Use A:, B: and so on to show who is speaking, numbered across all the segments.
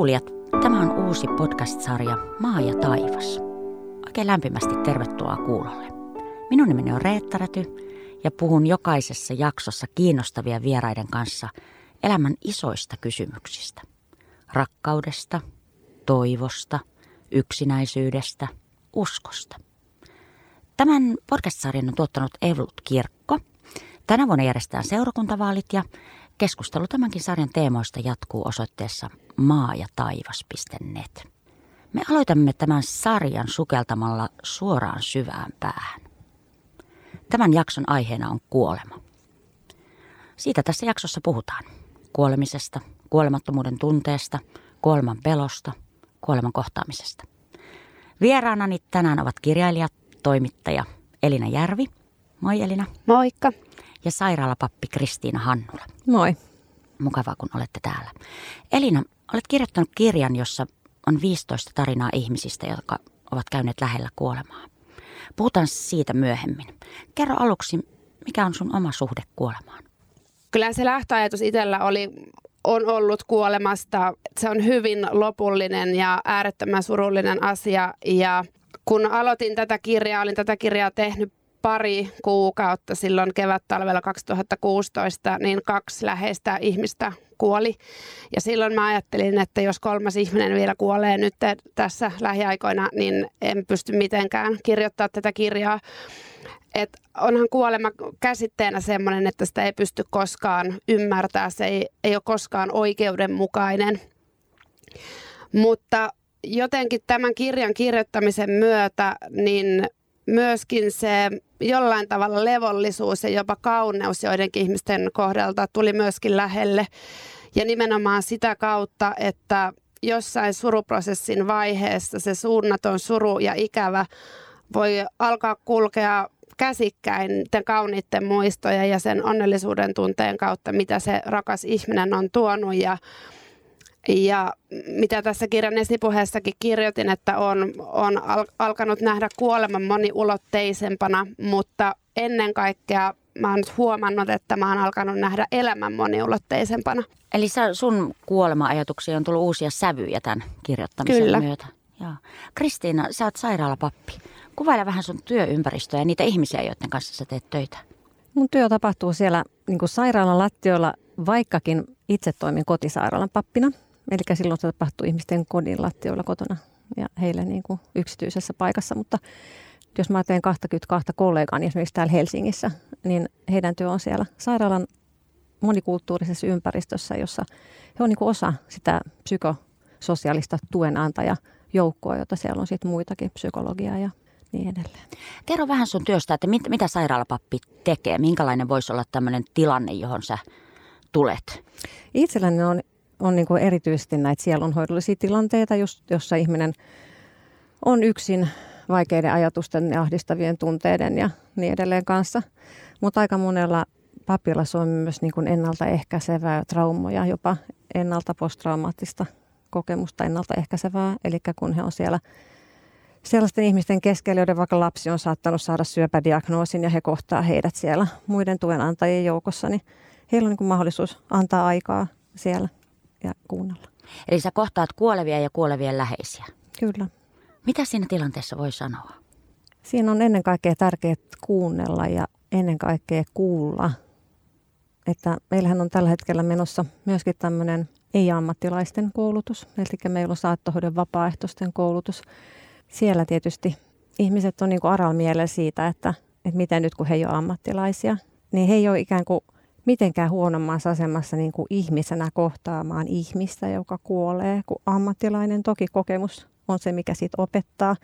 A: kuulijat, tämä on uusi podcast-sarja Maa ja taivas. Oikein lämpimästi tervetuloa kuulolle. Minun nimeni on Reetta Räty ja puhun jokaisessa jaksossa kiinnostavia vieraiden kanssa elämän isoista kysymyksistä. Rakkaudesta, toivosta, yksinäisyydestä, uskosta. Tämän podcast-sarjan on tuottanut Evolut Kirkko. Tänä vuonna järjestetään seurakuntavaalit ja Keskustelu tämänkin sarjan teemoista jatkuu osoitteessa maa- ja taivas.net. Me aloitamme tämän sarjan sukeltamalla suoraan syvään päähän. Tämän jakson aiheena on kuolema. Siitä tässä jaksossa puhutaan. Kuolemisesta, kuolemattomuuden tunteesta, kuoleman pelosta, kuoleman kohtaamisesta. Vieraanani tänään ovat kirjailija, toimittaja Elina Järvi. Moi Elina.
B: Moikka
A: ja sairaalapappi Kristiina Hannula.
B: Moi.
A: Mukavaa, kun olette täällä. Elina, olet kirjoittanut kirjan, jossa on 15 tarinaa ihmisistä, jotka ovat käyneet lähellä kuolemaa. Puhutaan siitä myöhemmin. Kerro aluksi, mikä on sun oma suhde kuolemaan?
B: Kyllä se lähtöajatus itsellä oli, on ollut kuolemasta. Se on hyvin lopullinen ja äärettömän surullinen asia. Ja kun aloitin tätä kirjaa, olin tätä kirjaa tehnyt pari kuukautta silloin kevät-talvella 2016, niin kaksi läheistä ihmistä kuoli. Ja silloin mä ajattelin, että jos kolmas ihminen vielä kuolee nyt tässä lähiaikoina, niin en pysty mitenkään kirjoittaa tätä kirjaa. Et onhan kuolema käsitteenä sellainen, että sitä ei pysty koskaan ymmärtää, se ei, ei ole koskaan oikeudenmukainen. Mutta jotenkin tämän kirjan kirjoittamisen myötä, niin myöskin se jollain tavalla levollisuus ja jopa kauneus joidenkin ihmisten kohdalta tuli myöskin lähelle. Ja nimenomaan sitä kautta, että jossain suruprosessin vaiheessa se suunnaton suru ja ikävä voi alkaa kulkea käsikkäin niiden kauniitten muistoja ja sen onnellisuuden tunteen kautta, mitä se rakas ihminen on tuonut. Ja ja mitä tässä kirjan esipuheessakin kirjoitin, että on, on al- alkanut nähdä kuoleman moniulotteisempana, mutta ennen kaikkea mä oon nyt huomannut, että mä oon alkanut nähdä elämän moniulotteisempana.
A: Eli sä, sun kuolema-ajatuksiin on tullut uusia sävyjä tämän kirjoittamisen
B: Kyllä.
A: myötä. Joo. Kristiina, sä oot sairaalapappi. Kuvaile vähän sun työympäristöä ja niitä ihmisiä, joiden kanssa sä teet töitä.
C: Mun työ tapahtuu siellä niin sairaalan lattioilla, vaikkakin itse toimin kotisairaalan pappina. Eli silloin se tapahtuu ihmisten kodin lattioilla kotona ja heille niin kuin yksityisessä paikassa. Mutta jos mä teen 22 kollegaani esimerkiksi täällä Helsingissä, niin heidän työ on siellä sairaalan monikulttuurisessa ympäristössä, jossa he on niin kuin osa sitä psykososiaalista tuenantajajoukkoa, jota siellä on sitten muitakin, psykologiaa ja niin edelleen.
A: Kerro vähän sun työstä, että mit, mitä sairaalapappi tekee? Minkälainen voisi olla tämmöinen tilanne, johon sä tulet?
C: Itselläni on on niin kuin erityisesti näitä sielunhoidollisia tilanteita, just, jossa ihminen on yksin vaikeiden ajatusten ja ahdistavien tunteiden ja niin edelleen kanssa. Mutta aika monella papilla se on myös niin kuin ennaltaehkäisevää traumoja, jopa ennalta posttraumaattista kokemusta ennaltaehkäisevää. Eli kun he on siellä sellaisten ihmisten keskellä, joiden vaikka lapsi on saattanut saada syöpädiagnoosin ja he kohtaa heidät siellä muiden tuenantajien joukossa, niin heillä on niin kuin mahdollisuus antaa aikaa siellä ja kuunnella.
A: Eli sä kohtaat kuolevia ja kuolevien läheisiä.
C: Kyllä.
A: Mitä siinä tilanteessa voi sanoa?
C: Siinä on ennen kaikkea tärkeää kuunnella ja ennen kaikkea kuulla. Että meillähän on tällä hetkellä menossa myöskin tämmöinen ei-ammattilaisten koulutus. Eli meillä on saattohoidon vapaaehtoisten koulutus. Siellä tietysti ihmiset on niin kuin aral mielellä siitä, että, että miten nyt kun he ei ole ammattilaisia, niin he ei ole ikään kuin – mitenkään huonommassa asemassa niin kuin ihmisenä kohtaamaan ihmistä, joka kuolee, kun ammattilainen toki kokemus on se, mikä siitä opettaa.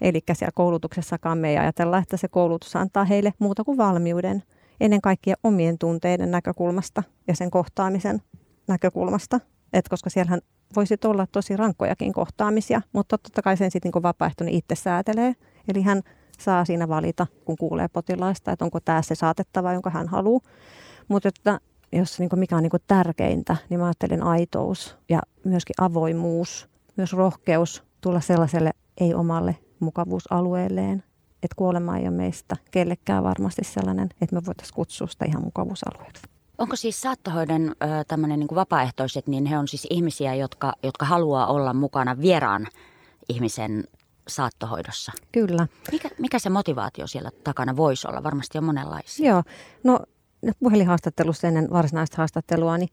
C: Eli siellä koulutuksessakaan me ei ajatella, että se koulutus antaa heille muuta kuin valmiuden ennen kaikkea omien tunteiden näkökulmasta ja sen kohtaamisen näkökulmasta. Et koska siellähän voisi olla tosi rankkojakin kohtaamisia, mutta totta kai sen sitten niin vapaaehtoinen itse säätelee. Eli hän saa siinä valita, kun kuulee potilaista, että onko tämä se saatettava, jonka hän haluaa. Mutta että jos niin kuin mikä on niin kuin tärkeintä, niin mä ajattelen aitous ja myöskin avoimuus, myös rohkeus tulla sellaiselle ei-omalle mukavuusalueelleen. Että kuolema ei ole meistä kellekään varmasti sellainen, että me voitaisiin kutsua sitä ihan mukavuusalueeksi.
A: Onko siis saattohoidon tämmöinen niin vapaaehtoiset, niin he on siis ihmisiä, jotka, jotka haluaa olla mukana vieraan ihmisen saattohoidossa?
C: Kyllä.
A: Mikä, mikä se motivaatio siellä takana voisi olla? Varmasti on monenlaisia.
C: Joo, no puhelinhaastattelussa ennen varsinaista haastattelua, niin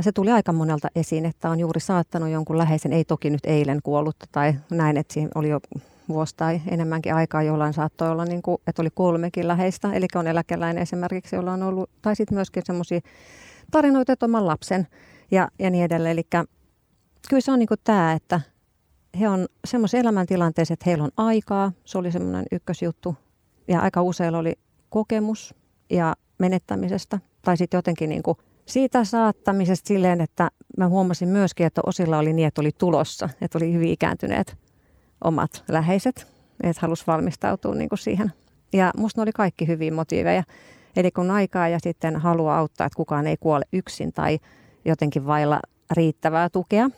C: se tuli aika monelta esiin, että on juuri saattanut jonkun läheisen, ei toki nyt eilen kuollutta tai näin, että siinä oli jo vuosi tai enemmänkin aikaa, jollain saattoi olla, niin kuin, että oli kolmekin läheistä, eli on eläkeläinen esimerkiksi, jolla on ollut, tai sitten myöskin semmoisia tarinoita, että oman lapsen ja, ja niin edelleen. Eli kyllä se on niin kuin tämä, että he on semmoisen elämäntilanteessa, että heillä on aikaa, se oli semmoinen ykkösjuttu, ja aika usein oli kokemus. Ja menettämisestä, tai sitten jotenkin niin kuin siitä saattamisesta silleen, että mä huomasin myöskin, että osilla oli niin, että oli tulossa, että oli hyvin ikääntyneet omat läheiset, että halusi valmistautua niin kuin siihen. Ja musta ne oli kaikki hyviä motiiveja. Eli kun aikaa ja sitten haluaa auttaa, että kukaan ei kuole yksin tai jotenkin vailla riittävää tukea.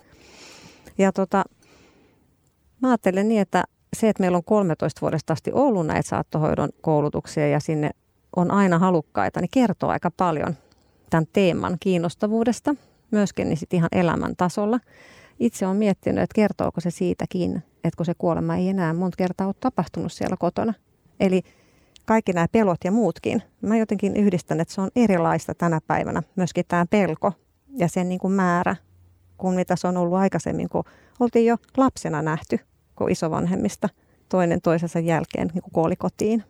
C: Ja tota, mä ajattelen niin, että se, että meillä on 13 vuodesta asti ollut näitä saattohoidon koulutuksia ja sinne on aina halukkaita, niin kertoo aika paljon tämän teeman kiinnostavuudesta, myöskin niin sit ihan elämän tasolla. Itse olen miettinyt, että kertooko se siitäkin, että kun se kuolema ei enää monta kertaa ole tapahtunut siellä kotona. Eli kaikki nämä pelot ja muutkin. Mä jotenkin yhdistän, että se on erilaista tänä päivänä, myöskin tämä pelko ja sen niin kuin määrä, kuin mitä se on ollut aikaisemmin, kun oltiin jo lapsena nähty, kun isovanhemmista toinen toisensa jälkeen niin kuin kuoli kotiin.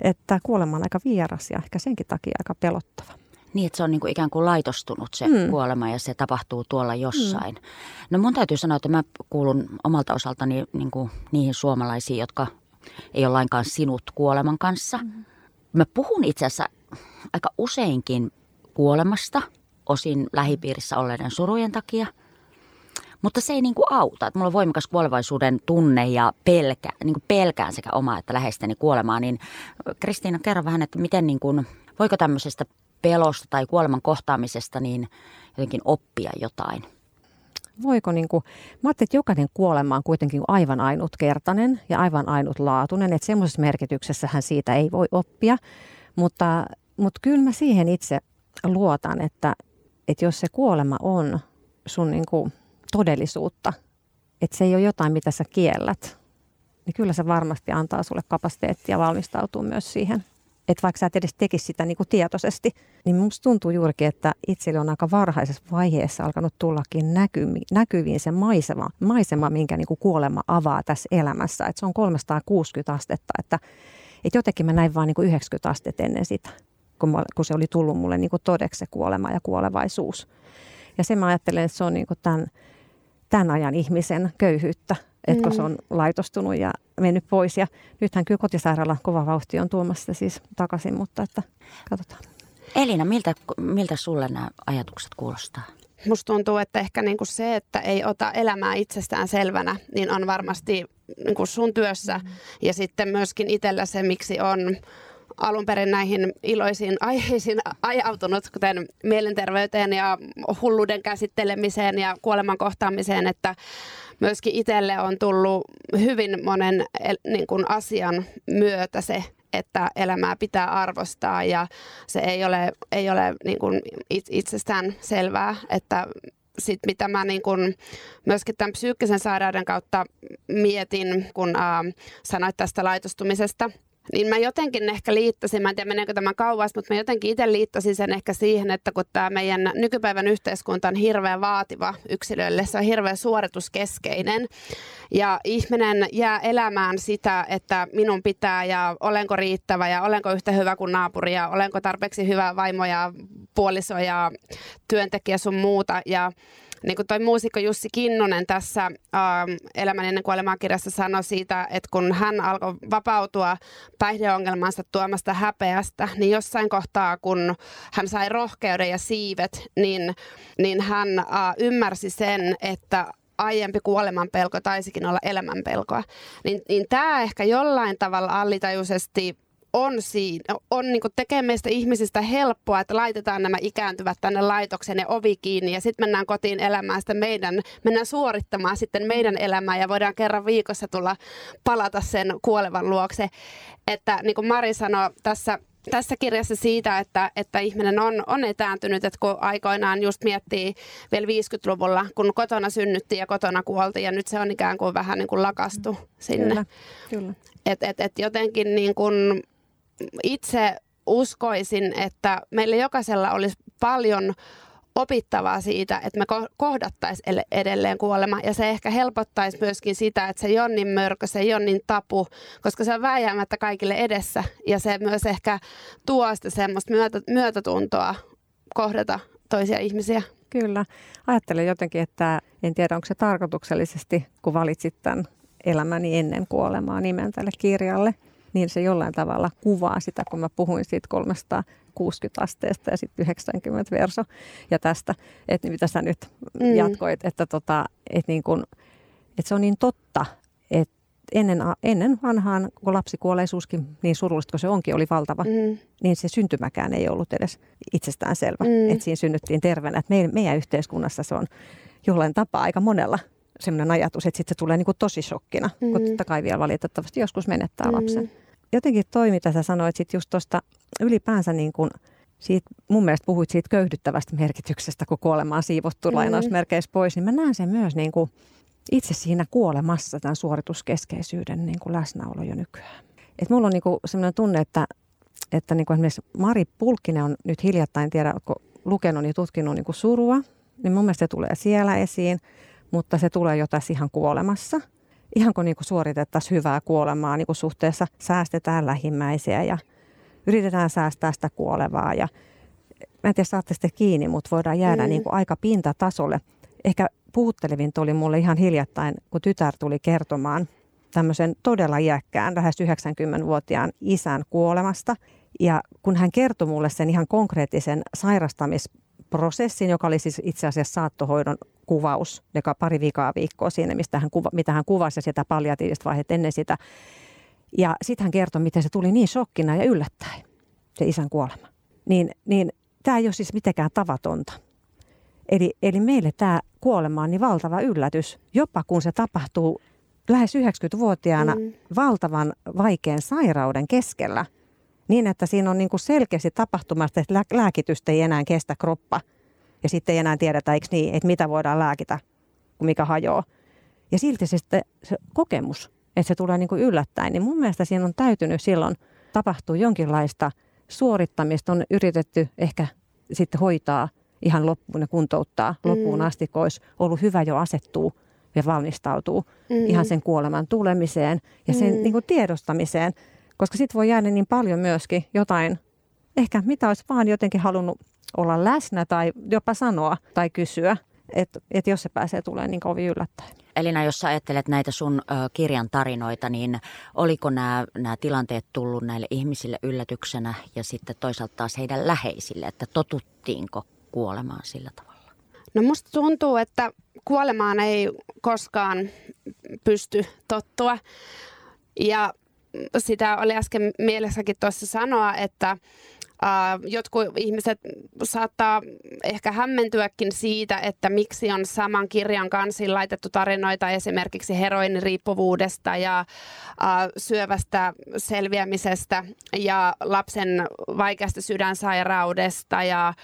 C: Että kuolema on aika vieras ja ehkä senkin takia aika pelottava.
A: Niin, että se on niin kuin ikään kuin laitostunut se mm. kuolema ja se tapahtuu tuolla jossain. Mm. No mun täytyy sanoa, että mä kuulun omalta osaltani niin kuin niihin suomalaisiin, jotka ei ole lainkaan sinut kuoleman kanssa. Mm. Mä puhun itse asiassa aika useinkin kuolemasta, osin lähipiirissä olleiden surujen takia. Mutta se ei niin kuin auta. Että mulla on voimakas kuolevaisuuden tunne ja pelkä, niin kuin pelkään sekä omaa että läheisteni kuolemaa. Niin Kristiina, kerro vähän, että miten niin kuin, voiko tämmöisestä pelosta tai kuoleman kohtaamisesta niin jotenkin oppia jotain?
C: Voiko niin kuin, mä ajattelin, että jokainen kuolema on kuitenkin aivan ainutkertainen ja aivan ainutlaatuinen, että semmoisessa merkityksessähän siitä ei voi oppia, mutta, mutta kyllä mä siihen itse luotan, että, että jos se kuolema on sun niin kuin todellisuutta, että se ei ole jotain, mitä sä kiellät, niin kyllä se varmasti antaa sulle kapasiteettia valmistautua myös siihen että vaikka sä et edes tekisi sitä niin kuin tietoisesti, niin musta tuntuu juurikin, että itselle on aika varhaisessa vaiheessa alkanut tullakin näkyviin se maisema, maisema minkä niin kuin kuolema avaa tässä elämässä. Että se on 360 astetta, että, että jotenkin mä näin vaan niin kuin 90 astetta ennen sitä, kun, mä, kun se oli tullut mulle niin kuin todeksi se kuolema ja kuolevaisuus. Ja se mä ajattelen, että se on niin kuin tämän, tämän ajan ihmisen köyhyyttä, että kun se mm. on laitostunut ja mennyt pois. Ja nythän kyllä kotisairaala kova vauhti on tuomassa siis takaisin, mutta että katsotaan.
A: Elina, miltä, miltä sulle nämä ajatukset kuulostaa?
B: Musta tuntuu, että ehkä niinku se, että ei ota elämää itsestään selvänä, niin on varmasti niinku sun työssä. Mm. Ja sitten myöskin itsellä se, miksi on alun perin näihin iloisiin aiheisiin ajautunut, kuten mielenterveyteen ja hulluuden käsittelemiseen ja kuoleman kohtaamiseen, että myöskin itselle on tullut hyvin monen niin kuin asian myötä se, että elämää pitää arvostaa ja se ei ole, ei ole niin kuin itsestään selvää, että sit mitä mä niin kun myöskin tämän psyykkisen sairauden kautta mietin, kun äh, sanoit tästä laitostumisesta, niin mä jotenkin ehkä liittasin, mä en tiedä meneekö tämä kauas, mutta mä jotenkin itse liittasin sen ehkä siihen, että kun tämä meidän nykypäivän yhteiskunta on hirveän vaativa yksilölle, se on hirveän suorituskeskeinen. Ja ihminen jää elämään sitä, että minun pitää ja olenko riittävä ja olenko yhtä hyvä kuin naapuri ja olenko tarpeeksi hyvä vaimo ja puoliso ja työntekijä sun muuta. Ja niin kuin toi muusikko Jussi Kinnunen tässä ähm, Elämän ennen kuolemaa kirjassa sanoi siitä, että kun hän alkoi vapautua päihdeongelmansa tuomasta häpeästä, niin jossain kohtaa, kun hän sai rohkeuden ja siivet, niin, niin hän äh, ymmärsi sen, että aiempi kuoleman pelko taisikin olla elämän pelkoa. Niin, niin tämä ehkä jollain tavalla allitajuisesti on, siinä, on niin tekee meistä ihmisistä helppoa, että laitetaan nämä ikääntyvät tänne laitoksen ja ovi kiinni ja sitten mennään kotiin elämään sitä meidän, mennään suorittamaan sitten meidän elämää ja voidaan kerran viikossa tulla palata sen kuolevan luokse. Että niin kuin Mari sanoi tässä tässä kirjassa siitä, että, että ihminen on, on etääntynyt, että kun aikoinaan just miettii vielä 50-luvulla, kun kotona synnyttiin ja kotona kuoltiin ja nyt se on ikään kuin vähän niin kuin lakastu sinne. Kyllä, kyllä. Et, et, et jotenkin niin kuin itse uskoisin, että meillä jokaisella olisi paljon opittavaa siitä, että me kohdattaisiin edelleen kuolema. Ja se ehkä helpottaisi myöskin sitä, että se niin mörkö, se niin tapu, koska se on vääjäämättä kaikille edessä. Ja se myös ehkä tuo sitä semmoista myötä, myötätuntoa kohdata toisia ihmisiä.
C: Kyllä. Ajattelen jotenkin, että en tiedä onko se tarkoituksellisesti, kun valitsit tämän elämäni ennen kuolemaa nimen tälle kirjalle, niin se jollain tavalla kuvaa sitä, kun mä puhuin siitä 360 asteesta ja sitten 90 verso ja tästä, että mitä sä nyt mm. jatkoit, että, tota, että, niin kun, että se on niin totta, että ennen, ennen vanhaan, kun lapsikuolleisuuskin, niin surullista kuin se onkin, oli valtava, mm. niin se syntymäkään ei ollut edes itsestään selvä, mm. että siinä synnyttiin terveenä. Että meidän, meidän yhteiskunnassa se on jollain tapaa aika monella sellainen ajatus, että sitten se tulee niin kuin tosi shokkina, mm. kun totta kai vielä valitettavasti joskus menettää mm. lapsen jotenkin toi, mitä sä sanoit sit just tuosta ylipäänsä niin kuin siitä, mun mielestä puhuit siitä köyhdyttävästä merkityksestä, kun kuolema on siivottu mm. lainausmerkeissä pois, niin mä näen sen myös niin kuin itse siinä kuolemassa tämän suorituskeskeisyyden niin kuin läsnäolo jo nykyään. Et mulla on niin kuin sellainen tunne, että, että niin kuin esimerkiksi Mari Pulkkinen on nyt hiljattain, tiedä, oletko lukenut ja tutkinut niin kuin surua, niin mun mielestä se tulee siellä esiin, mutta se tulee jo tässä ihan kuolemassa – ihan kuin, niin kuin suoritettaisiin hyvää kuolemaa niin kuin suhteessa säästetään lähimmäisiä ja yritetään säästää sitä kuolevaa. Ja, mä en tiedä, saatte sitten kiinni, mutta voidaan jäädä mm. niin kuin aika pintatasolle. Ehkä puhuttelevin tuli mulle ihan hiljattain, kun tytär tuli kertomaan tämmöisen todella iäkkään, lähes 90-vuotiaan isän kuolemasta. Ja kun hän kertoi mulle sen ihan konkreettisen sairastamisprosessin, joka oli siis itse asiassa saattohoidon kuvaus, joka pari vikaa viikkoa siinä, mistä hän kuva, mitä hän kuvasi sitä palliatiivista vaihetta ennen sitä. Ja sitten hän kertoi, miten se tuli niin shokkina ja yllättäen, se isän kuolema. Niin, niin tämä ei ole siis mitenkään tavatonta. Eli, eli meille tämä kuolema on niin valtava yllätys, jopa kun se tapahtuu lähes 90-vuotiaana mm. valtavan vaikean sairauden keskellä. Niin, että siinä on niin kuin selkeästi tapahtumasta, että lääkitystä ei enää kestä kroppa – ja sitten ei enää tiedetä, eikö niin, että mitä voidaan lääkitä, kun mikä hajoaa. Ja silti se, sitten, se kokemus, että se tulee niin kuin yllättäen, niin mun mielestä siinä on täytynyt silloin tapahtua jonkinlaista suorittamista. On yritetty ehkä sitten hoitaa ihan loppuun ja kuntouttaa mm. loppuun asti, kun olisi ollut hyvä jo asettua ja valmistautuu mm. ihan sen kuoleman tulemiseen ja sen mm. niin kuin tiedostamiseen. Koska sitten voi jäädä niin paljon myöskin jotain, ehkä mitä olisi vaan jotenkin halunnut olla läsnä tai jopa sanoa tai kysyä, että et jos se pääsee tulee niin kovin yllättäen.
A: Elina, jos sä ajattelet näitä sun ö, kirjan tarinoita, niin oliko nämä, nämä tilanteet tullut näille ihmisille yllätyksenä ja sitten toisaalta taas heidän läheisille, että totuttiinko kuolemaan sillä tavalla?
B: No musta tuntuu, että kuolemaan ei koskaan pysty tottua. Ja sitä oli äsken mielessäkin tuossa sanoa, että Uh, jotkut ihmiset saattaa ehkä hämmentyäkin siitä, että miksi on saman kirjan kanssa laitettu tarinoita esimerkiksi heroiniriippuvuudesta ja uh, syövästä selviämisestä ja lapsen vaikeasta sydänsairaudesta ja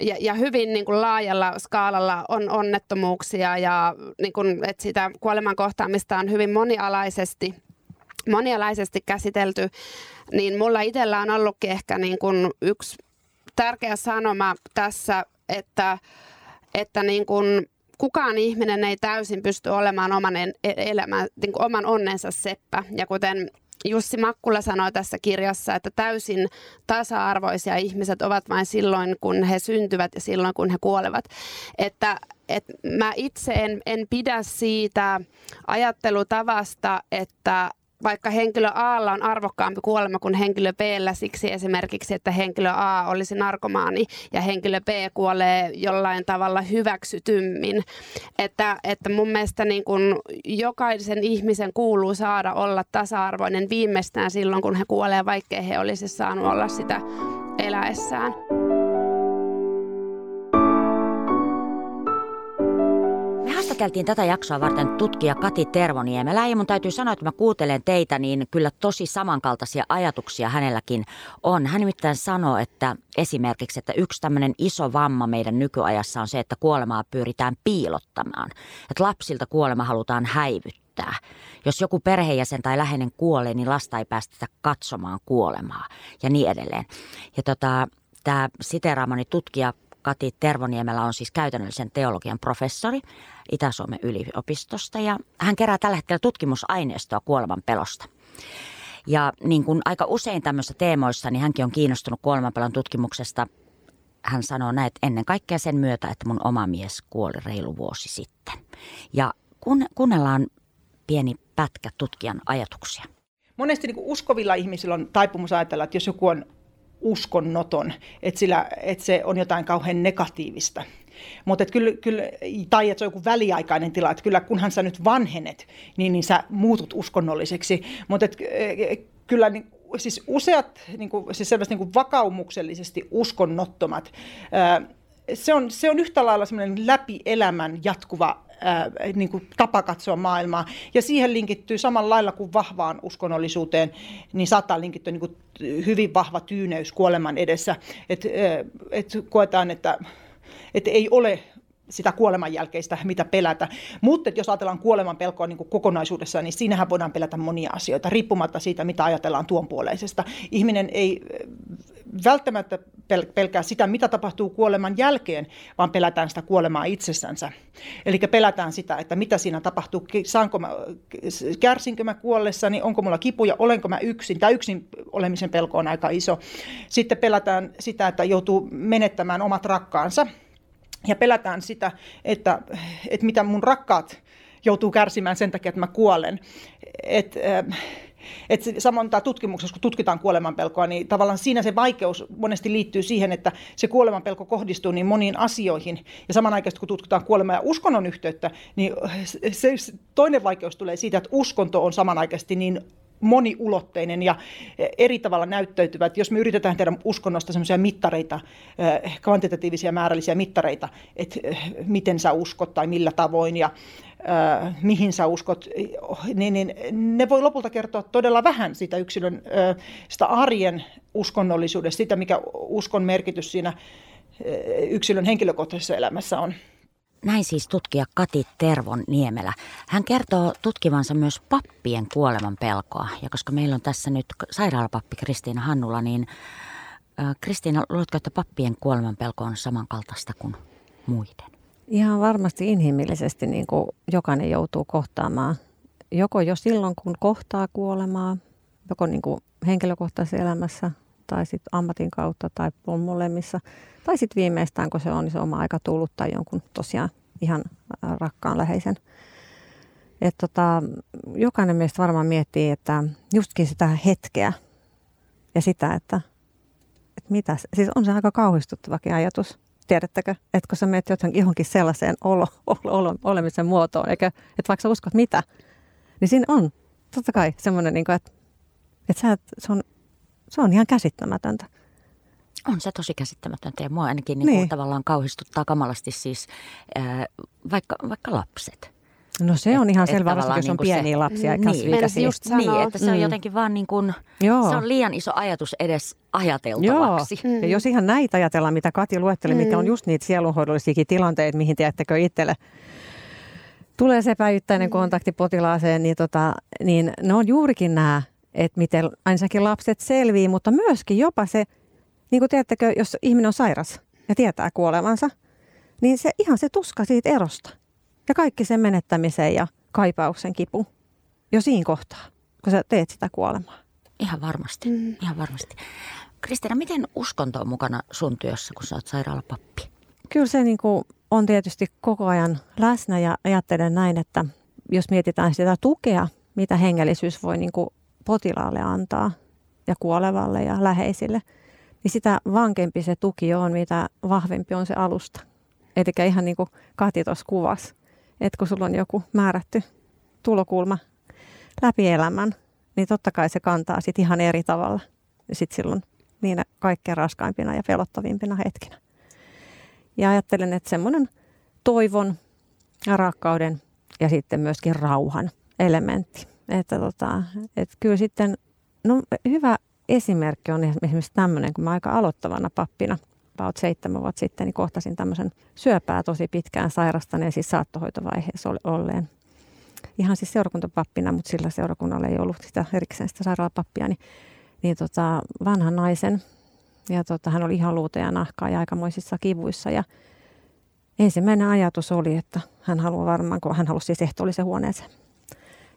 B: ja, ja hyvin niin kuin laajalla skaalalla on onnettomuuksia ja niin kuin, että sitä kuoleman kohtaamista on hyvin monialaisesti monialaisesti käsitelty, niin mulla itsellä on ollutkin ehkä niin kuin yksi tärkeä sanoma tässä, että, että niin kuin kukaan ihminen ei täysin pysty olemaan oman, e-, elämän, niin kuin oman onnensa seppä. Ja kuten Jussi Makkula sanoi tässä kirjassa, että täysin tasa-arvoisia ihmiset ovat vain silloin, kun he syntyvät ja silloin, kun he kuolevat. Että, että mä itse en, en pidä siitä ajattelutavasta, että vaikka henkilö A on arvokkaampi kuolema kuin henkilö B siksi esimerkiksi, että henkilö A olisi narkomaani ja henkilö B kuolee jollain tavalla hyväksytymmin. Että, että mun mielestä niin kun jokaisen ihmisen kuuluu saada olla tasa-arvoinen viimeistään silloin, kun he kuolee, vaikkei he olisi saanut olla sitä eläessään.
A: Haastateltiin tätä jaksoa varten tutkija Kati Tervoniemelä ja mun täytyy sanoa, että mä kuuntelen teitä, niin kyllä tosi samankaltaisia ajatuksia hänelläkin on. Hän nimittäin sanoo, että esimerkiksi, että yksi tämmöinen iso vamma meidän nykyajassa on se, että kuolemaa pyritään piilottamaan. Että lapsilta kuolema halutaan häivyttää. Jos joku perheenjäsen tai läheinen kuolee, niin lasta ei päästetä katsomaan kuolemaa ja niin edelleen. Ja tota, tämä siteraamani tutkija Kati Tervoniemellä on siis käytännöllisen teologian professori Itä-Suomen yliopistosta ja hän kerää tällä hetkellä tutkimusaineistoa kuoleman pelosta. Ja niin kuin aika usein tämmöisissä teemoissa, niin hänkin on kiinnostunut kuolemanpelon tutkimuksesta. Hän sanoo näin, että ennen kaikkea sen myötä, että mun oma mies kuoli reilu vuosi sitten. Ja kun, kuunnellaan pieni pätkä tutkijan ajatuksia.
D: Monesti niin uskovilla ihmisillä on taipumus ajatella, että jos joku on uskonnoton, että, sillä, että se on jotain kauhean negatiivista. Mutta kyllä, kyllä, tai että se on joku väliaikainen tila, että kyllä kunhan sä nyt vanhenet, niin, niin sä muutut uskonnolliseksi. Mutta kyllä niin, siis useat niin kuin, siis selvästi niin kuin vakaumuksellisesti uskonnottomat, se on, se on yhtä lailla semmoinen läpi elämän jatkuva ää, niin kuin tapa katsoa maailmaa. Ja siihen linkittyy samalla lailla kuin vahvaan uskonnollisuuteen, niin saattaa linkittyä niin kuin hyvin vahva tyyneys kuoleman edessä. Että et koetaan, että et ei ole sitä kuoleman jälkeistä, mitä pelätä. Mutta jos ajatellaan kuoleman pelkoa niin kokonaisuudessaan, niin siinähän voidaan pelätä monia asioita, riippumatta siitä, mitä ajatellaan tuonpuoleisesta. Ihminen ei välttämättä pelkää sitä, mitä tapahtuu kuoleman jälkeen, vaan pelätään sitä kuolemaa itsessänsä. Eli pelätään sitä, että mitä siinä tapahtuu, saanko mä, kärsinkö mä kuollessani, onko mulla kipuja, olenko mä yksin. Tämä yksin olemisen pelko on aika iso. Sitten pelätään sitä, että joutuu menettämään omat rakkaansa. Ja pelätään sitä, että, että mitä mun rakkaat joutuu kärsimään sen takia, että mä kuolen. Et, äh, et samoin tämä tutkimuksessa, kun tutkitaan kuolemanpelkoa, niin tavallaan siinä se vaikeus monesti liittyy siihen, että se kuolemanpelko kohdistuu niin moniin asioihin. Ja samanaikaisesti kun tutkitaan kuolema- ja uskonnon yhteyttä, niin se toinen vaikeus tulee siitä, että uskonto on samanaikaisesti niin moniulotteinen ja eri tavalla näyttäytyvät. Jos me yritetään tehdä uskonnosta semmoisia mittareita, eh, kvantitatiivisia määrällisiä mittareita, että eh, miten sä uskot tai millä tavoin ja mihin sä uskot, niin, niin ne voi lopulta kertoa todella vähän sitä yksilön, sitä arjen uskonnollisuudesta, sitä mikä uskon merkitys siinä yksilön henkilökohtaisessa elämässä on.
A: Näin siis tutkija Kati Tervon Niemelä. Hän kertoo tutkivansa myös pappien kuoleman pelkoa. Ja koska meillä on tässä nyt sairaalapappi Kristiina Hannula, niin Kristiina, luuletko, että pappien kuoleman pelko on samankaltaista kuin muiden?
C: Ihan varmasti inhimillisesti niin kuin jokainen joutuu kohtaamaan. Joko jo silloin, kun kohtaa kuolemaa, joko niin kuin henkilökohtaisessa elämässä tai sitten ammatin kautta tai molemmissa. Tai sitten viimeistään, kun se on, niin se oma aika tullut tai jonkun tosiaan ihan rakkaan läheisen. Et tota, jokainen meistä varmaan miettii, että justkin sitä hetkeä ja sitä, että, että mitä, siis on se aika kauhistuttavakin ajatus tiedättekö, että kun sä menet johonkin sellaiseen olo, olo, olo, olemisen muotoon, eikä, että vaikka sä uskot mitä, niin siinä on totta kai semmoinen, niin kuin, että, että sä, se, on, se on ihan käsittämätöntä.
A: On se tosi käsittämätöntä ja mua ainakin niin. Niin tavallaan kauhistuttaa kamalasti siis ää, vaikka, vaikka lapset.
C: No se on et, ihan selvä, varsinkin jos on niin pieniä se, lapsia ja
A: niin, just niin, että se on mm. jotenkin vaan niin kuin, Joo. se on liian iso ajatus edes ajateltavaksi.
C: Joo. Mm. Ja jos ihan näitä ajatellaan, mitä Kati luetteli, mm. mitkä on just niitä sielunhoidollisiakin tilanteita, mihin tiedättekö itselle tulee se päivittäinen mm. kontakti potilaaseen, niin, tota, niin ne on juurikin nämä, että miten ainakin lapset selvii, mutta myöskin jopa se, niin kuin tiedättekö, jos ihminen on sairas ja tietää kuolevansa, niin se ihan se tuska siitä erosta – ja kaikki sen menettämisen ja kaipauksen kipu jo siinä kohtaa, kun sä teet sitä kuolemaa.
A: Ihan varmasti, mm. ihan varmasti. Kristiina, miten uskonto on mukana sun työssä, kun sä oot sairaalapappi?
C: Kyllä se niin kuin on tietysti koko ajan läsnä ja ajattelen näin, että jos mietitään sitä tukea, mitä hengellisyys voi niin kuin potilaalle antaa ja kuolevalle ja läheisille, niin sitä vankempi se tuki on, mitä vahvempi on se alusta. Eli ihan niin kuin Kati tuossa kuvasi, että kun sulla on joku määrätty tulokulma läpi elämän, niin totta kai se kantaa sitten ihan eri tavalla sitten silloin niinä kaikkein raskaimpina ja pelottavimpina hetkinä. Ja ajattelen, että semmoinen toivon ja rakkauden ja sitten myöskin rauhan elementti. Että tota, et kyllä sitten, no hyvä esimerkki on esimerkiksi tämmöinen, kun mä aika aloittavana pappina, about seitsemän vuotta sitten, niin kohtasin tämmöisen syöpää tosi pitkään sairastaneen, siis saattohoitovaiheessa olleen. Ihan siis seurakuntapappina, mutta sillä seurakunnalla ei ollut sitä erikseen sitä sairaalapappia, niin, niin tota, vanhan naisen. Ja tota, hän oli ihan luuta ja nahkaa ja aikamoisissa kivuissa. Ja ensimmäinen ajatus oli, että hän haluaa varmaan, kun hän halusi siis ehtoollisen huoneeseen,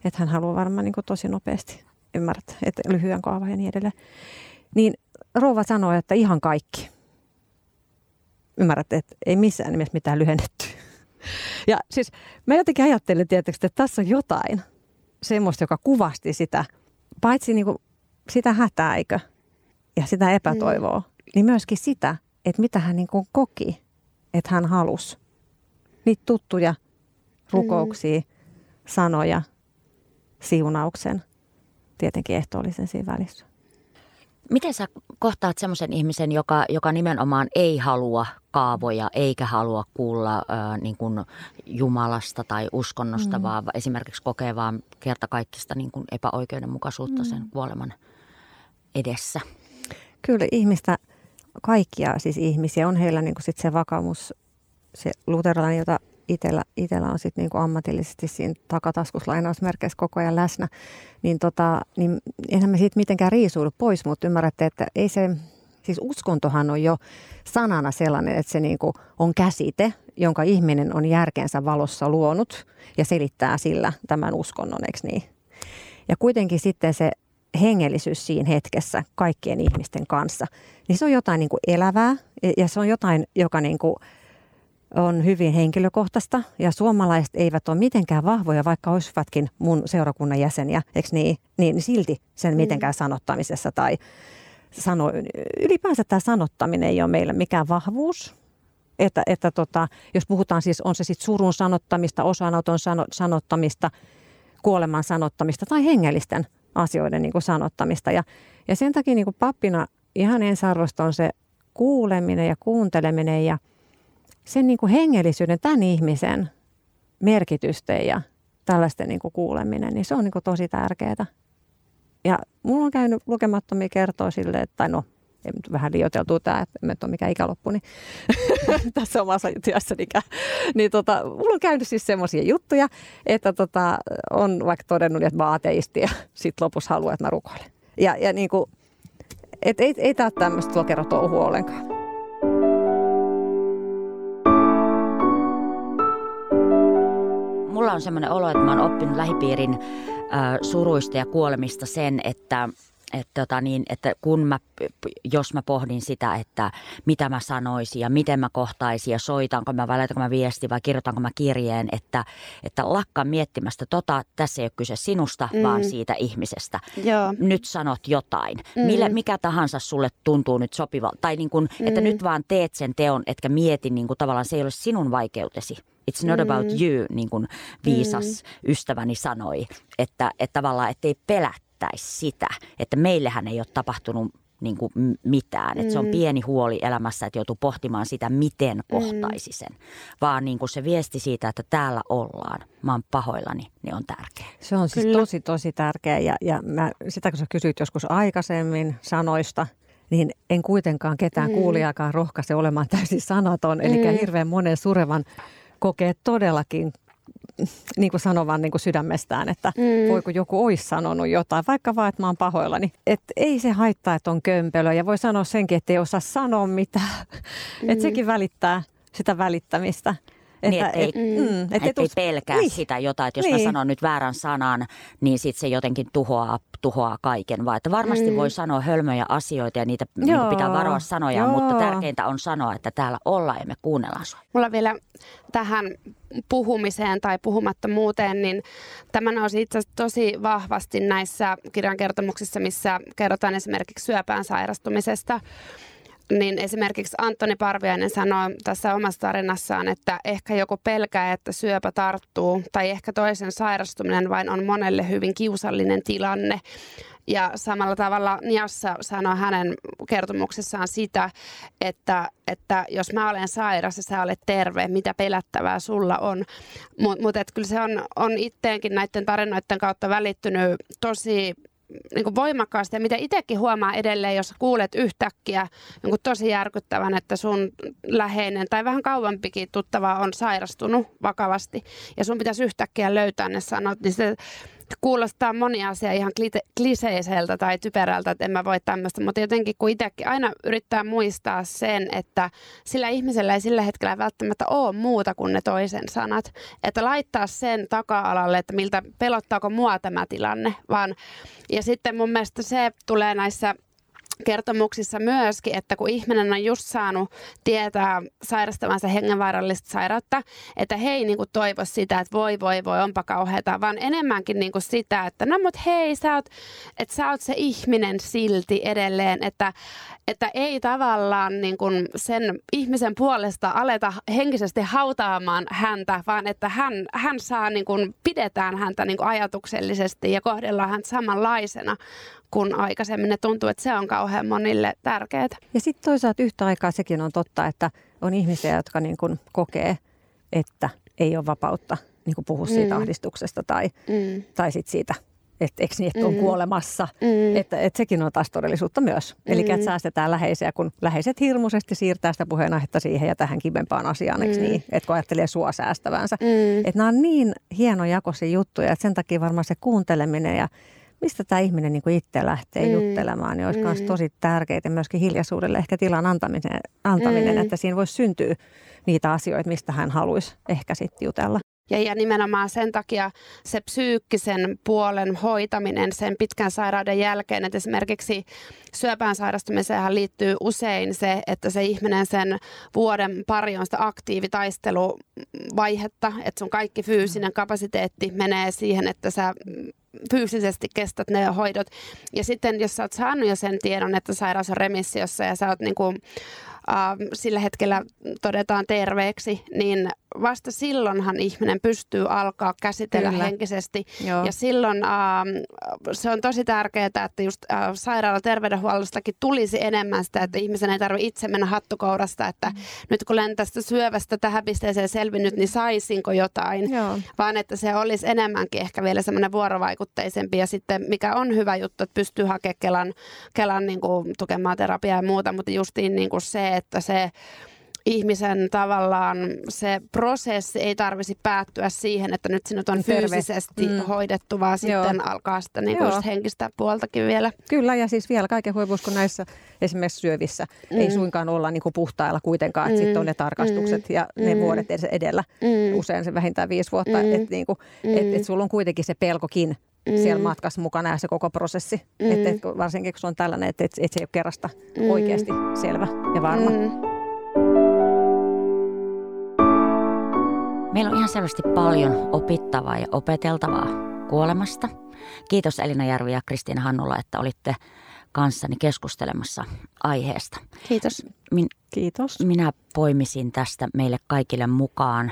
C: että hän haluaa varmaan niin tosi nopeasti ymmärrät, että lyhyen kaava ja niin edelleen. Niin rouva sanoi, että ihan kaikki. Ymmärrät, että ei missään nimessä mitään lyhennetty. Ja siis mä jotenkin ajattelin tietysti, että tässä on jotain semmoista, joka kuvasti sitä, paitsi niin kuin sitä hätää, eikö? Ja sitä epätoivoa, mm. niin myöskin sitä, että mitä hän niin kuin koki, että hän halusi. Niitä tuttuja rukouksia, mm. sanoja, siunauksen tietenkin ehtoollisen siinä välissä.
A: Miten sä kohtaat semmoisen ihmisen, joka, joka nimenomaan ei halua kaavoja eikä halua kuulla äh, niin kuin Jumalasta tai uskonnosta, mm. vaan esimerkiksi kokee vaan kertakaikkista niin kuin epäoikeudenmukaisuutta mm. sen kuoleman edessä?
C: Kyllä ihmistä, kaikkia siis ihmisiä, on heillä niin kuin sit se vakaumus, se luterilainen, jota itellä, itellä on sitten niinku ammatillisesti siinä takataskussa lainausmerkeissä koko ajan läsnä, niin, tota, niin eihän me siitä mitenkään riisuudu pois, mutta ymmärrätte, että ei se, siis uskontohan on jo sanana sellainen, että se niinku on käsite, jonka ihminen on järkensä valossa luonut ja selittää sillä tämän uskonnon, eikö niin? Ja kuitenkin sitten se hengellisyys siinä hetkessä kaikkien ihmisten kanssa, niin se on jotain niin kuin elävää ja se on jotain, joka niin kuin on hyvin henkilökohtaista ja suomalaiset eivät ole mitenkään vahvoja, vaikka olisivatkin mun seurakunnan jäseniä, eikö niin, niin silti sen mm. mitenkään sanottamisessa tai sano, ylipäänsä tämä sanottaminen ei ole meillä mikään vahvuus. Että, että tota, jos puhutaan siis, on se sitten surun sanottamista, osanoton sano, sanottamista, kuoleman sanottamista tai hengellisten asioiden niin kuin sanottamista. Ja, ja sen takia niin kuin pappina ihan ensarvoista on se kuuleminen ja kuunteleminen ja – sen niin kuin hengellisyyden, tämän ihmisen merkitysten ja tällaisten niin kuin kuuleminen, niin se on niin kuin tosi tärkeää. Ja mulla on käynyt lukemattomia kertoa sille, että no, vähän liioiteltua tämä, että en ole mikään ikäloppu, niin tässä omassa työssä. Niin tota, mulla on käynyt siis semmoisia juttuja, että tota, on vaikka todennut, että mä ateisti ja sitten lopussa haluaa, että mä rukoilen. Ja, ja niin kuin, et ei, ei tämä tämmöistä lokerotouhua ollenkaan.
A: Mulla on semmoinen olo, että mä oon oppinut lähipiirin äh, suruista ja kuolemista sen, että että, tota niin, että kun mä, jos mä pohdin sitä, että mitä mä sanoisin ja miten mä kohtaisin ja soitanko mä vai laitanko mä viesti vai kirjoitanko mä kirjeen, että, että lakkaan miettimästä tota, tässä ei ole kyse sinusta, mm. vaan siitä ihmisestä. Joo. Nyt sanot jotain. Mm. Millä, mikä tahansa sulle tuntuu nyt sopiva. Tai niin kuin, mm. että nyt vaan teet sen teon, etkä mieti niin kuin tavallaan se ei ole sinun vaikeutesi. It's not about mm. you, niin kuin viisas mm. ystäväni sanoi. Että, että tavallaan, ettei pelättäisi sitä, että meillähän ei ole tapahtunut niin kuin mitään. Mm. Että se on mm. pieni huoli elämässä, että joutuu pohtimaan sitä, miten mm. kohtaisi sen. Vaan niin kuin se viesti siitä, että täällä ollaan, mä oon pahoillani, niin on tärkeä.
C: Se on siis Kyllä. tosi, tosi tärkeä. Ja, ja mä, sitä kun sä kysyit joskus aikaisemmin sanoista, niin en kuitenkaan ketään mm. kuulijakaan rohkaise olemaan täysin sanaton. Mm. Eli hirveän monen surevan kokee todellakin niin kuin sanovan niin kuin sydämestään, että mm. voiko joku olisi sanonut jotain, vaikka vaan, että mä oon pahoillani. Että ei se haittaa, että on kömpelö ja voi sanoa senkin, että ei osaa sanoa mitään. Mm. Että sekin välittää sitä välittämistä.
A: Että, niin, ettei, et, mm, et, ettei pelkää niin. sitä jotain, että jos niin. mä sanon nyt väärän sanan, niin sitten se jotenkin tuhoaa, tuhoaa kaiken. Vaan että varmasti mm. voi sanoa hölmöjä asioita ja niitä niin pitää varoa sanoja, Joo. mutta tärkeintä on sanoa, että täällä ollaan ja me kuunnellaan sua.
B: Mulla vielä tähän puhumiseen tai puhumattomuuteen, niin tämä nousi itse asiassa tosi vahvasti näissä kirjan kertomuksissa, missä kerrotaan esimerkiksi syöpään sairastumisesta niin esimerkiksi Antoni Parviainen sanoi tässä omassa tarinassaan, että ehkä joku pelkää, että syöpä tarttuu tai ehkä toisen sairastuminen vain on monelle hyvin kiusallinen tilanne. Ja samalla tavalla Niassa sanoi hänen kertomuksessaan sitä, että, että jos mä olen sairas ja sä olet terve, mitä pelättävää sulla on. Mutta mut, kyllä se on, on itteenkin näiden tarinoiden kautta välittynyt tosi niin kuin voimakkaasti. Ja mitä itsekin huomaa edelleen, jos kuulet yhtäkkiä jonkun tosi järkyttävän, että sun läheinen tai vähän kauempikin tuttava on sairastunut vakavasti ja sun pitäisi yhtäkkiä löytää ne sanot, niin se kuulostaa moni asia ihan kliseiseltä tai typerältä, että en mä voi tämmöistä, mutta jotenkin kun itsekin aina yrittää muistaa sen, että sillä ihmisellä ei sillä hetkellä välttämättä ole muuta kuin ne toisen sanat. Että laittaa sen taka-alalle, että miltä pelottaako mua tämä tilanne, vaan ja sitten mun mielestä se tulee näissä kertomuksissa myöskin, että kun ihminen on just saanut tietää sairastavansa hengenvaarallista sairautta, että he niin kuin toivo sitä, että voi voi voi, onpa kauheata, vaan enemmänkin niin kuin sitä, että no mut hei, sä oot, että sä oot se ihminen silti edelleen, että, että ei tavallaan niin kuin sen ihmisen puolesta aleta henkisesti hautaamaan häntä, vaan että hän, hän saa, niin kuin, pidetään häntä niin kuin ajatuksellisesti ja kohdellaan häntä samanlaisena kuin aikaisemmin. Ne tuntuu, että se on kauhean monille tärkeää.
C: Ja sitten toisaalta yhtä aikaa sekin on totta, että on ihmisiä, jotka niin kuin kokee, että ei ole vapautta niin kuin puhua siitä mm. ahdistuksesta tai, mm. tai sit siitä että eikö niin, että on mm. kuolemassa. Mm. Että, että sekin on taas todellisuutta myös. Mm. Eli että säästetään läheisiä, kun läheiset hirmuisesti siirtää sitä puheenaihetta siihen ja tähän kivempaan asiaan, eikö mm. niin? Että kun ajattelee sua säästävänsä. Mm. Että nämä on niin hienojakoisia juttuja, että sen takia varmaan se kuunteleminen ja mistä tämä ihminen niin itse lähtee mm. juttelemaan, niin olisi mm. tosi tärkeää myöskin hiljaisuudelle ehkä tilan antaminen, antaminen mm. että siinä voisi syntyä niitä asioita, mistä hän haluaisi ehkä sitten jutella.
B: Ja, ja nimenomaan sen takia se psyykkisen puolen hoitaminen sen pitkän sairauden jälkeen, että esimerkiksi syöpään sairastumiseen liittyy usein se, että se ihminen sen vuoden pari on sitä aktiivitaisteluvaihetta, että sun kaikki fyysinen kapasiteetti menee siihen, että sä fyysisesti kestät ne hoidot. Ja sitten jos sä oot saanut jo sen tiedon, että sairaus on remissiossa ja sä oot niin kuin, äh, sillä hetkellä todetaan terveeksi, niin vasta silloinhan ihminen pystyy alkaa käsitellä Kyllä. henkisesti. Joo. Ja silloin äh, se on tosi tärkeää, että just äh, sairaala terveydenhuollostakin tulisi enemmän sitä, että ihmisen ei tarvitse itse mennä hattukourasta, että mm. nyt kun olen tästä syövästä tähän pisteeseen selvinnyt, niin saisinko jotain. Joo. Vaan että se olisi enemmänkin ehkä vielä semmoinen vuorovaikutteisempi. Ja sitten mikä on hyvä juttu, että pystyy hakemaan Kelan, Kelan niin kuin, tukemaa terapiaa ja muuta, mutta justiin niin kuin se, että se ihmisen tavallaan se prosessi ei tarvisi päättyä siihen, että nyt sinut on Terve. fyysisesti mm. hoidettu, vaan Joo. sitten alkaa sitä niin kuin henkistä puoltakin vielä.
C: Kyllä, ja siis vielä kaiken huipuus, kun näissä esimerkiksi syövissä mm. ei suinkaan olla niin kuin puhtailla kuitenkaan, että mm. sitten on ne tarkastukset mm. ja ne mm. vuodet edellä, mm. usein se vähintään viisi vuotta, mm. että niin kuin, mm. et, et sulla on kuitenkin se pelkokin mm. siellä matkassa mukana ja se koko prosessi. Mm. Et, et, varsinkin kun se on tällainen, että et, et se ei ole kerrasta mm. oikeasti selvä ja varma. Mm.
A: Meillä on ihan selvästi paljon opittavaa ja opeteltavaa kuolemasta. Kiitos Elina Järvi ja Kristiina Hannula, että olitte kanssani keskustelemassa aiheesta.
B: Kiitos.
C: Min, Kiitos.
A: Minä poimisin tästä meille kaikille mukaan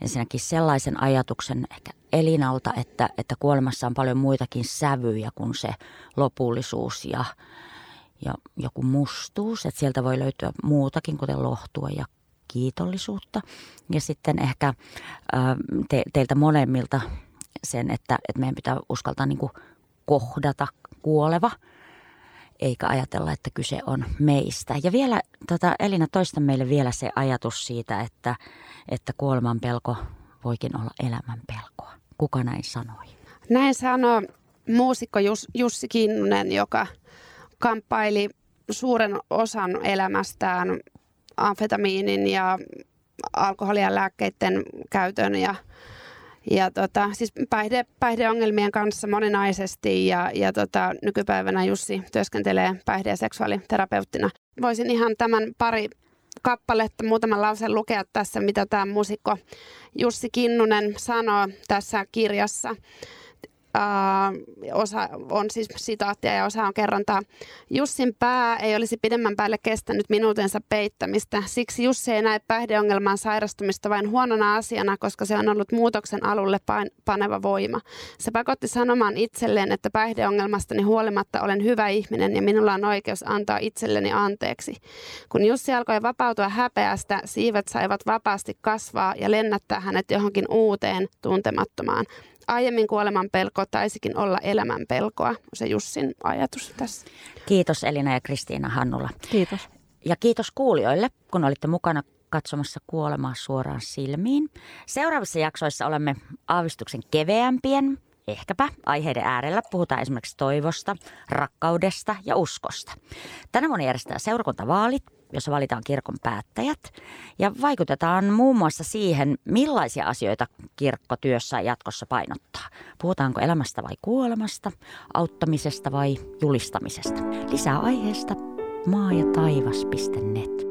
A: ensinnäkin sellaisen ajatuksen ehkä Elinalta, että, että kuolemassa on paljon muitakin sävyjä kuin se lopullisuus ja, ja joku mustuus. Että sieltä voi löytyä muutakin, kuten lohtua ja kiitollisuutta. Ja sitten ehkä te, teiltä molemmilta sen, että, että meidän pitää uskaltaa niin kuin kohdata kuoleva, eikä ajatella, että kyse on meistä. Ja vielä, tota, Elina, toista meille vielä se ajatus siitä, että, että kuoleman pelko voikin olla elämän pelkoa. Kuka näin sanoi?
B: Näin sanoi muusikko Jussi Kinnunen, joka kamppaili suuren osan elämästään amfetamiinin ja alkoholia lääkkeiden käytön ja, ja tota, siis päihde, päihdeongelmien kanssa moninaisesti ja, ja tota, nykypäivänä Jussi työskentelee päihde- ja seksuaaliterapeuttina. Voisin ihan tämän pari kappaletta, muutaman lauseen lukea tässä, mitä tämä muusikko Jussi Kinnunen sanoo tässä kirjassa. Uh, osa on siis sitaattia ja osa on kerrontaa. Jussin pää ei olisi pidemmän päälle kestänyt minuutensa peittämistä. Siksi Jussi ei näe päihdeongelman sairastumista vain huonona asiana, koska se on ollut muutoksen alulle pain- paneva voima. Se pakotti sanomaan itselleen, että päihdeongelmastani huolimatta olen hyvä ihminen ja minulla on oikeus antaa itselleni anteeksi. Kun Jussi alkoi vapautua häpeästä, siivet saivat vapaasti kasvaa ja lennättää hänet johonkin uuteen, tuntemattomaan aiemmin kuoleman pelko taisikin olla elämän pelkoa, se Jussin ajatus tässä.
A: Kiitos Elina ja Kristiina Hannula.
C: Kiitos.
A: Ja kiitos kuulijoille, kun olitte mukana katsomassa kuolemaa suoraan silmiin. Seuraavissa jaksoissa olemme aavistuksen keveämpien, ehkäpä aiheiden äärellä. Puhutaan esimerkiksi toivosta, rakkaudesta ja uskosta. Tänä vuonna järjestetään seurakuntavaalit, jossa valitaan kirkon päättäjät. Ja vaikutetaan muun muassa siihen, millaisia asioita kirkko työssä jatkossa painottaa. Puhutaanko elämästä vai kuolemasta, auttamisesta vai julistamisesta. Lisää aiheesta maa ja taivas.net.